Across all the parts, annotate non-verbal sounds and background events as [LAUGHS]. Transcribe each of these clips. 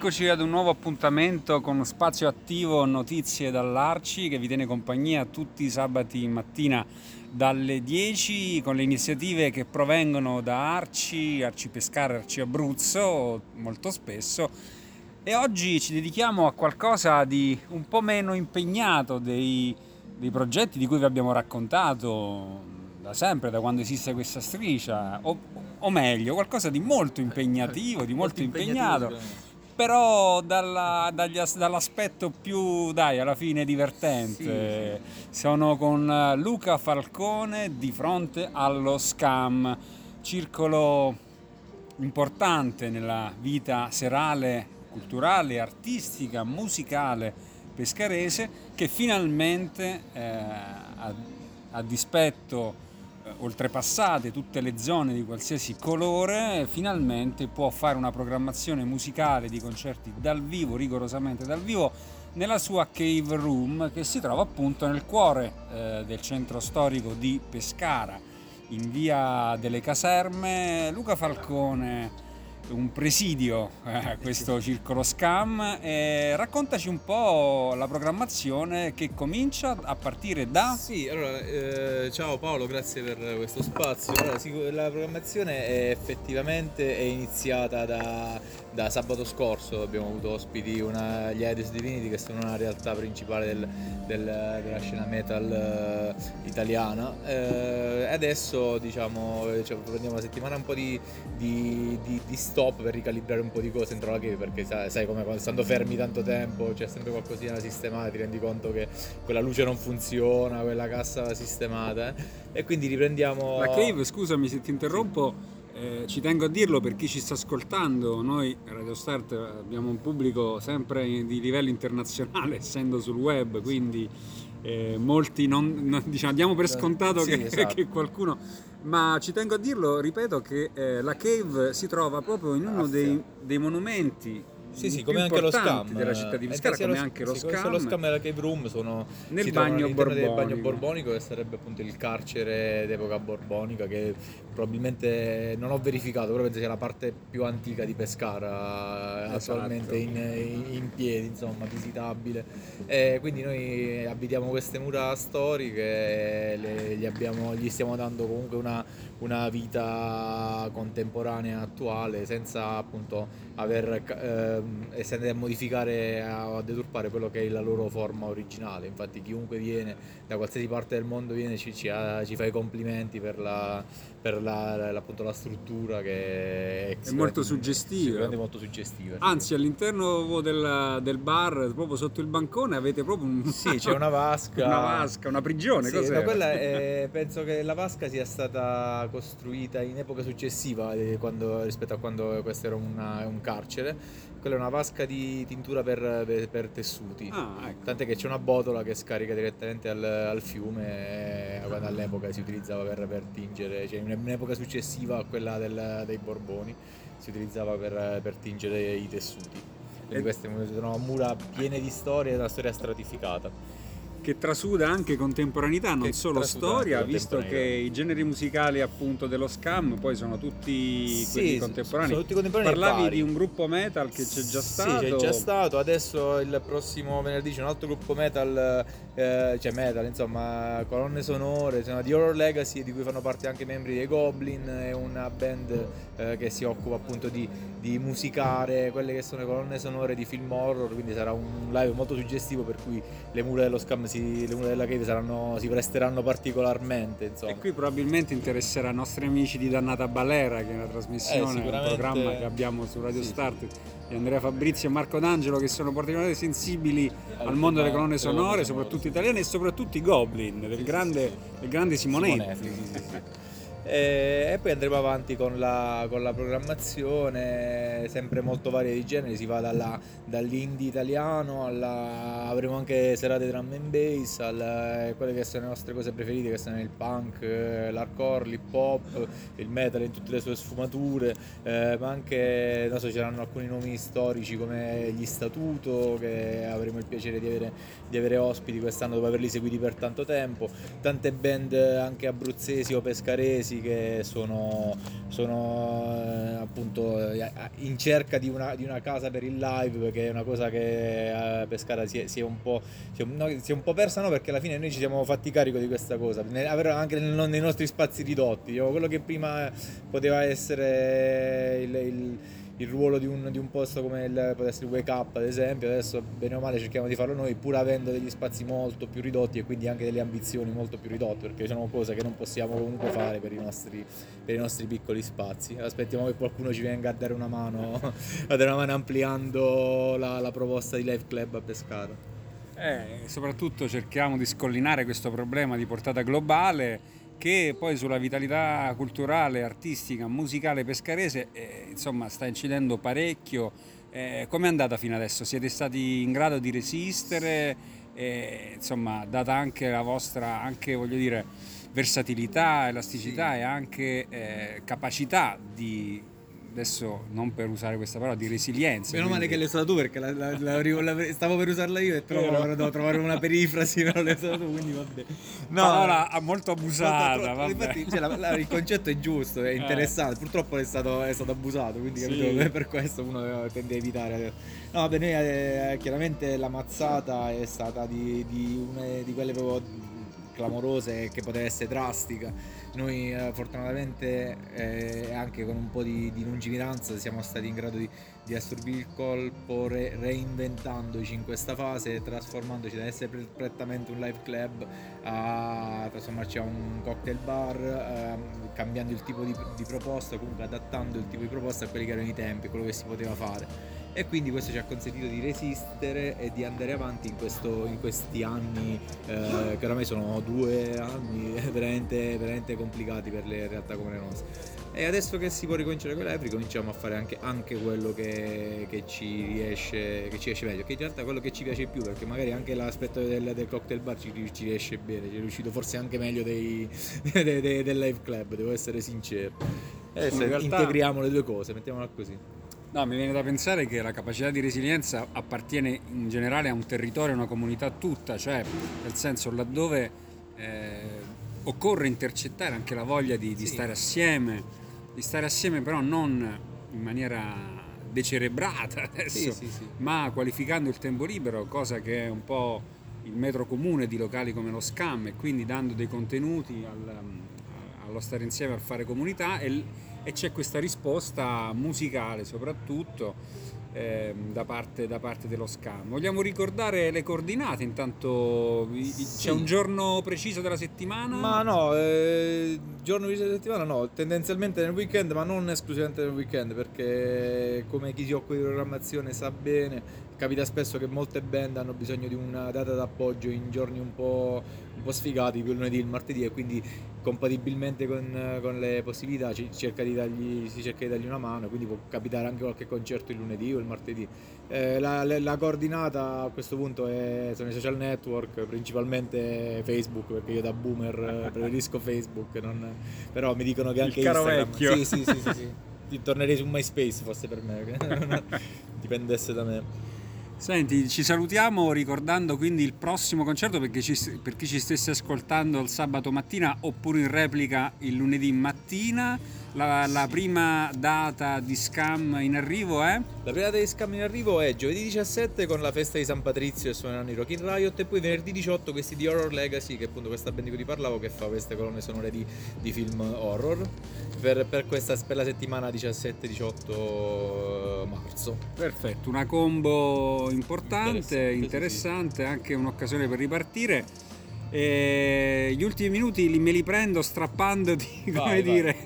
Eccoci ad un nuovo appuntamento con Spazio Attivo Notizie dall'Arci che vi tiene compagnia tutti i sabati mattina dalle 10 con le iniziative che provengono da Arci, Arci Pescara, Arci Abruzzo molto spesso e oggi ci dedichiamo a qualcosa di un po' meno impegnato dei, dei progetti di cui vi abbiamo raccontato da sempre, da quando esiste questa striscia, o, o meglio, qualcosa di molto impegnativo, di molto, molto impegnato. Però dalla, dagli, dall'aspetto più, dai, alla fine divertente. Sì, sì. Sono con Luca Falcone di fronte allo Scam, circolo importante nella vita serale, culturale, artistica, musicale pescarese che finalmente eh, a, a dispetto eh, oltrepassate tutte le zone di qualsiasi colore, finalmente può fare una programmazione musicale di concerti dal vivo, rigorosamente dal vivo, nella sua cave room che si trova appunto nel cuore eh, del centro storico di Pescara, in via delle Caserme. Luca Falcone un presidio a eh, questo circolo Scam. E raccontaci un po' la programmazione che comincia a partire da... Sì, allora, eh, ciao Paolo, grazie per questo spazio. Allora, la programmazione è effettivamente è iniziata da, da, sabato scorso, abbiamo avuto ospiti una, gli Aedes Divinity che sono una realtà principale del, del, della scena metal eh, italiana. Eh, adesso diciamo, cioè, prendiamo una settimana un po' di, di, di, di storia stop per ricalibrare un po' di cose entro la cave perché sai, sai come stando fermi tanto tempo c'è sempre qualcosina da sistemare, ti rendi conto che quella luce non funziona, quella cassa va sistemata eh? e quindi riprendiamo... La cave, scusami se ti interrompo, eh, ci tengo a dirlo per chi ci sta ascoltando, noi Radio Start abbiamo un pubblico sempre di livello internazionale [LAUGHS] essendo sul web, quindi eh, molti non, non, diciamo, diamo per scontato sì, che, esatto. che qualcuno ma ci tengo a dirlo, ripeto, che eh, la cave si trova proprio in uno dei, dei monumenti sì, sì, come anche lo scam della città di Pescara, come lo, anche lo sì, scam. Lo scam e la cave room sono nel bagno borbonico. del bagno borbonico che sarebbe appunto il carcere d'epoca borbonica che probabilmente non ho verificato, però penso sia la parte più antica di Pescara esatto. attualmente in, in, in, piedi, insomma, visitabile. E quindi noi abitiamo queste mura storiche, le, gli, abbiamo, gli stiamo dando comunque una, una vita contemporanea attuale senza appunto aver ehm, essendo a modificare a deturpare quello che è la loro forma originale. Infatti chiunque viene da qualsiasi parte del mondo viene ci, ci, ci fa i complimenti per la, per la, appunto, la struttura che è, è molto suggestiva. molto suggestiva anzi all'interno del, del, bar proprio sotto il bancone avete proprio un... sì c'è una vasca. [LAUGHS] Una vasca una prigione sì, no, quella è, penso che la vasca sia stata costruita in epoca successiva eh, quando, rispetto a quando questo era una, un carcere. Quella è una vasca di tintura per, per, per tessuti. Ah, ecco. Tant'è che c'è una botola che scarica direttamente al, al fiume, quando all'epoca si utilizzava per, per tingere, cioè in un'epoca successiva a quella del, dei Borboni, si utilizzava per, per tingere i tessuti. Quindi e... queste sono mura piene di storie, una storia stratificata che trasuda anche contemporaneità, non solo storia, visto che i generi musicali appunto dello scam poi sono tutti sì, contemporanei. Sono tutti contemporanei Parlavi di un gruppo metal che c'è già stato. Sì, c'è già stato, adesso il prossimo venerdì c'è un altro gruppo metal, eh, cioè metal, insomma, colonne sonore, sono di Horror Legacy di cui fanno parte anche i membri dei Goblin, è una band eh, che si occupa appunto di, di musicare quelle che sono le colonne sonore di film horror, quindi sarà un live molto suggestivo per cui le mura dello scam si, le mura della cave saranno, si presteranno particolarmente. Insomma. E qui probabilmente interesserà i nostri amici di Dannata Balera, che è una trasmissione, Eh, un programma che abbiamo su Radio sì. Start di Andrea Fabrizio e Marco D'Angelo che sono particolarmente sensibili al, Al mondo delle colonne sonore, soprattutto sì. italiane e soprattutto i Goblin, del, grande, del grande Simonetti. Simonetti, sì, sì, sì. [LAUGHS] E, poi andremo avanti con la, con la programmazione, sempre molto varia di genere, si va dalla- dall'indie italiano alla, avremo anche serate drum and bass, al- quelle che sono le nostre cose preferite che sono il punk, eh, l'hardcore, l'hip hop, il metal in tutte le sue sfumature, eh, ma anche non so, c'erano alcuni nomi storici come gli Statuto che avremo il piacere di avere, di avere ospiti quest'anno dopo averli seguiti per tanto tempo, tante band anche abruzzesi o pescaresi che sono, sono eh, appunto eh, in cerca di una, di una casa per il live perché è una cosa che a Pescara si è, si è un po', si è, no, si è un po' persa no? Perché alla fine noi ci siamo fatti carico di questa cosa. Anche nei nostri spazi ridotti. Quello che prima poteva essere il- il il ruolo di un, di un posto come il, il Wake Up ad esempio, adesso bene o male cerchiamo di farlo noi pur avendo degli spazi molto più ridotti e quindi anche delle ambizioni molto più ridotte perché sono cose che non possiamo comunque fare per i nostri, per i nostri piccoli spazi. Aspettiamo che qualcuno ci venga a dare una mano, [LAUGHS] a dare una mano ampliando la, la proposta di Live Club a Pescara. Eh, soprattutto cerchiamo di scollinare questo problema di portata globale che poi sulla vitalità culturale, artistica, musicale pescarese eh, insomma sta incidendo parecchio. Eh, Come è andata fino adesso? Siete stati in grado di resistere? Eh, insomma, data anche la vostra, anche voglio dire, versatilità, elasticità e anche eh, capacità di adesso non per usare questa parola di resilienza. Meno male quindi- che l'hai usata tu perché la- la- la- stavo per usarla io e trovo, devo trovare una perifrasi, non l'hai usata tu, quindi vabbè. parola molto abusata, vabbè. infatti, cioè, il concetto è giusto, è interessante. Purtroppo è stato, è stato abusato, quindi Sì. capito? per questo uno tende a evitare. No, vabbè, noi eh, chiaramente la mazzata è stata di, di una di quelle proprio clamorose che poteva essere drastica. Noi eh, fortunatamente eh, anche con un po' di, di lungimiranza siamo stati in grado di, di assorbire il colpo re- reinventandoci in questa fase, trasformandoci da essere pre- prettamente un live club a trasformarci a un cocktail bar, ehm, cambiando il tipo di, di proposta, comunque adattando il tipo di proposta a quelli che erano i tempi, quello che si poteva fare. E quindi questo ci ha consentito di resistere e di andare avanti in, questo- in questi anni, eh, che oramai sono due anni [LAUGHS] veramente, veramente complicati per le realtà come le nostre. E adesso che si può ricominciare con l'Epri, cominciamo a fare anche, anche quello che, che ci riesce, che ci riesce meglio, che in realtà è quello che ci piace più, perché magari anche l'aspetto del, del cocktail bar ci, ci riesce bene, ci è riuscito forse anche meglio dei, [LAUGHS] dei- dei- del live club, devo essere sincero. E adesso In realtà- integriamo le due cose, mettiamola così. No, mi viene da pensare che la capacità di resilienza appartiene in generale a un territorio, a una comunità tutta, cioè nel senso laddove eh, occorre intercettare anche la voglia di, di Sì. stare assieme, di stare assieme però non in maniera decerebrata [LAUGHS] adesso, Sì, sì, ma qualificando il tempo libero, cosa che è un po' il metro comune di locali come lo Scam e quindi dando dei contenuti al, allo stare insieme, al fare comunità e, e c'è questa risposta musicale soprattutto ehm, da, parte, da parte dello Scam. Vogliamo ricordare le coordinate intanto? Sì. C'è un giorno preciso della settimana? Ma no, eh, giorno di settimana no, tendenzialmente nel weekend, ma non esclusivamente nel weekend, perché come chi si occupa di programmazione sa bene, capita spesso che molte band hanno bisogno di una data d'appoggio in giorni un po', un po' sfigati, il lunedì e il martedì, e quindi compatibilmente con, con le possibilità ci cerca di dargli, si cerca di dargli una mano, quindi può capitare anche qualche concerto il lunedì o il martedì. Eh, la, la- la coordinata a questo punto è, sono i social network, principalmente Facebook, perché io da boomer eh, [LAUGHS] preferisco Facebook, non- però mi dicono che Il anche caro Instagram... vecchio. Sì, sì, sì, sì, sì. Tornerei su MySpace fosse per me, [LAUGHS] [LAUGHS] dipendesse da me. Senti, ci salutiamo ricordando quindi il prossimo concerto ci- per chi ci stesse ascoltando il sabato mattina oppure in replica il lunedì mattina La, la prima data di scam in arrivo è? La prima data di scam in arrivo è giovedì 17 con la festa di San Patrizio e suoneranno i Rock in Riot e poi venerdì 18 questi di Horror Legacy che è appunto questa band di cui ti parlavo che fa queste colonne sonore di, di film horror per, per, questa, per la settimana 17-18 marzo. Perfetto, una combo importante, interessante, interessante sì. anche un'occasione per ripartire. E gli ultimi minuti li, me li prendo strappandoti, [LAUGHS] come vai, dire,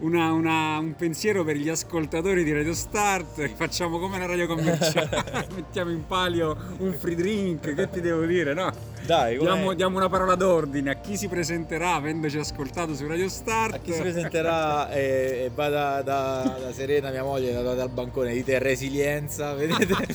una, una, un pensiero per gli ascoltatori di Radio Start. Facciamo come la radio commerciale, [LAUGHS] mettiamo in palio un free drink, che ti devo dire, no? Dai, diamo, diamo, una parola d'ordine a chi si presenterà avendoci ascoltato su Radio Start. A chi si presenterà e, e va da, da, da, Serena, mia moglie, da, dal bancone, dite resilienza, [LAUGHS] vedete?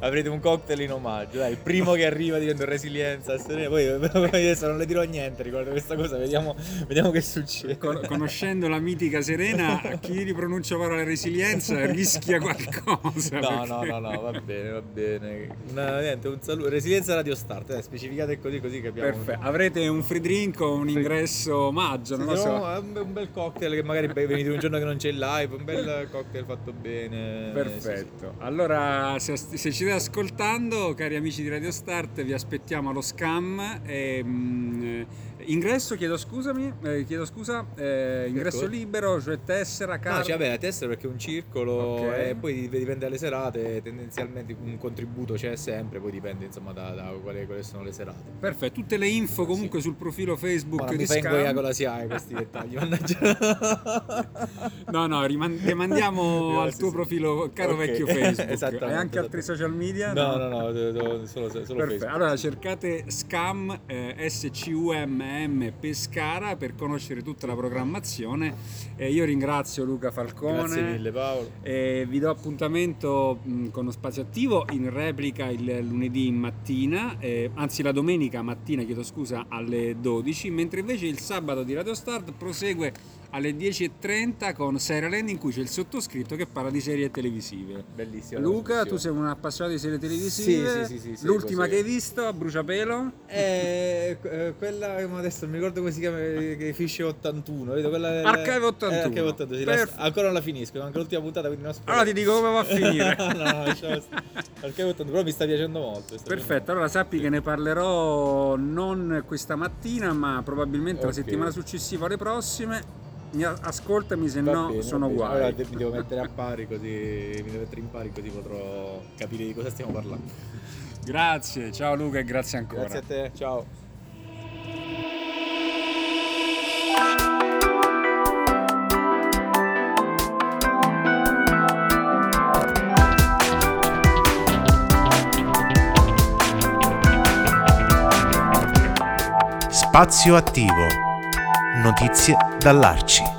Avrete un cocktail in omaggio, dai, il primo che arriva diventa resilienza. Serena. Poi, adesso non le dirò niente riguardo questa cosa, vediamo, vediamo che succede. Con, conoscendo la mitica Serena, a chi ripronuncia la parola resilienza rischia qualcosa. No, perché... no, no, no, va bene, va bene. Una, niente, un saluto. Resilienza Radio Start dai, specificate così così capiamo. Perfetto. Avrete un free drink o un ingresso omaggio, non sì, lo so. Un, un bel cocktail che magari venite un giorno che non c'è il live, un bel cocktail fatto bene. Perfetto. Allora, se, se, ci state ascoltando, cari amici di Radio Start, vi aspettiamo allo scam. E, mh, mm, Ingresso, chiedo scusami, eh, chiedo scusa, eh, ingresso ecco. libero, cioè tessera, carta. No, cioè, vabbè, la tessera perché è un circolo okay. e poi dipende dalle serate, tendenzialmente un contributo c'è sempre, poi dipende insomma da, da quali, quali, sono le serate. Perfetto, tutte le info comunque sì. sul profilo Facebook non di mi fai con la SIAE questi dettagli, [LAUGHS] no, no, riman- mandiamo [LAUGHS] al tuo sì, profilo, caro okay. vecchio Facebook. [LAUGHS] Hai anche altri social media? No, no, no, no solo, solo Facebook. Allora cercate Scam, eh, S-C-U-M M Pescara per conoscere tutta la programmazione. Eh, io ringrazio Luca Falcone. Grazie mille Paolo. E vi do appuntamento mh, con lo spazio attivo in replica il lunedì mattina, eh, anzi la domenica mattina, chiedo scusa, alle 12, mentre invece il sabato di Radio Start prosegue alle 10.30 con Serialand in cui c'è il sottoscritto che parla di serie televisive. Bellissimo. Luca, tu sei un appassionato di serie televisive. Sì, sì, sì, L'ultima che hai visto a bruciapelo? È eh, quella, adesso non mi ricordo come si chiama, che Fish 81. Vedo, quella Archive 81. Eh, Archive 81 sì, la, ancora non la finisco, manca l'ultima puntata, quindi non aspetto. Allora ti dico come va a finire. [LAUGHS] no, no, Archive 81, però mi sta piacendo molto. Sta Perfetto, piacendo. allora sappi che ne parlerò non questa mattina, ma probabilmente okay. la settimana successiva o le prossime mi ascoltami se va no bene, sono guai. Allora mi devo mettere a pari così, mi devo mettere in pari così potrò capire di cosa stiamo parlando. Grazie, ciao Luca e grazie ancora. Grazie a te, ciao. Spazio attivo. Notizie dall'Arci.